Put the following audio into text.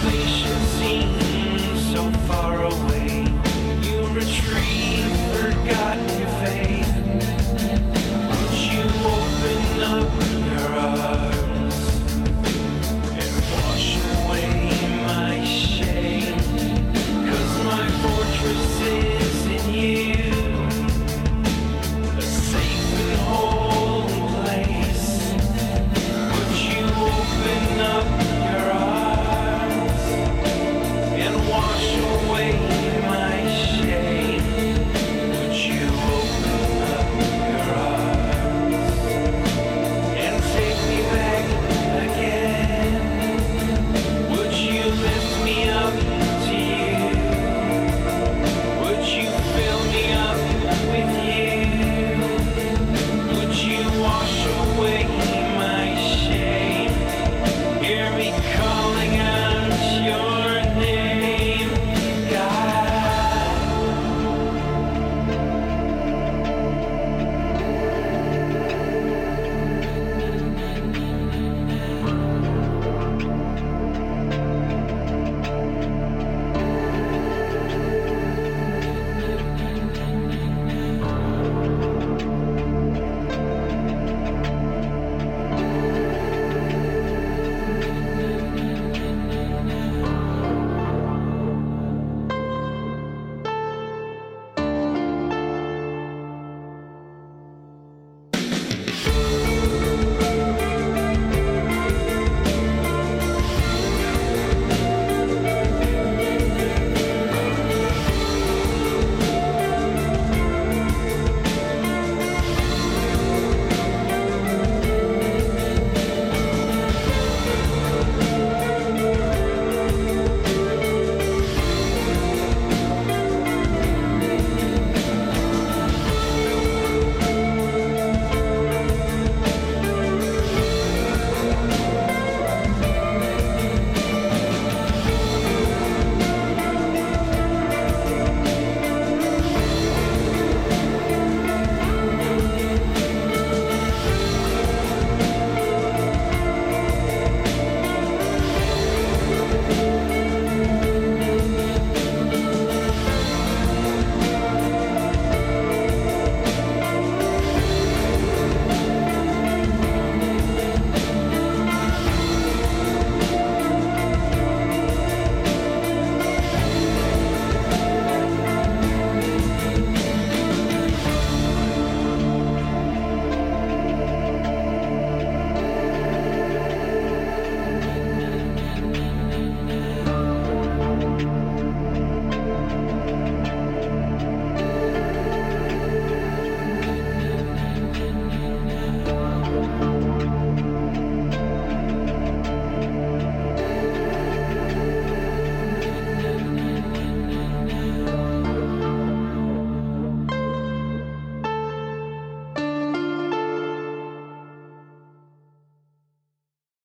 salvation seems so far away.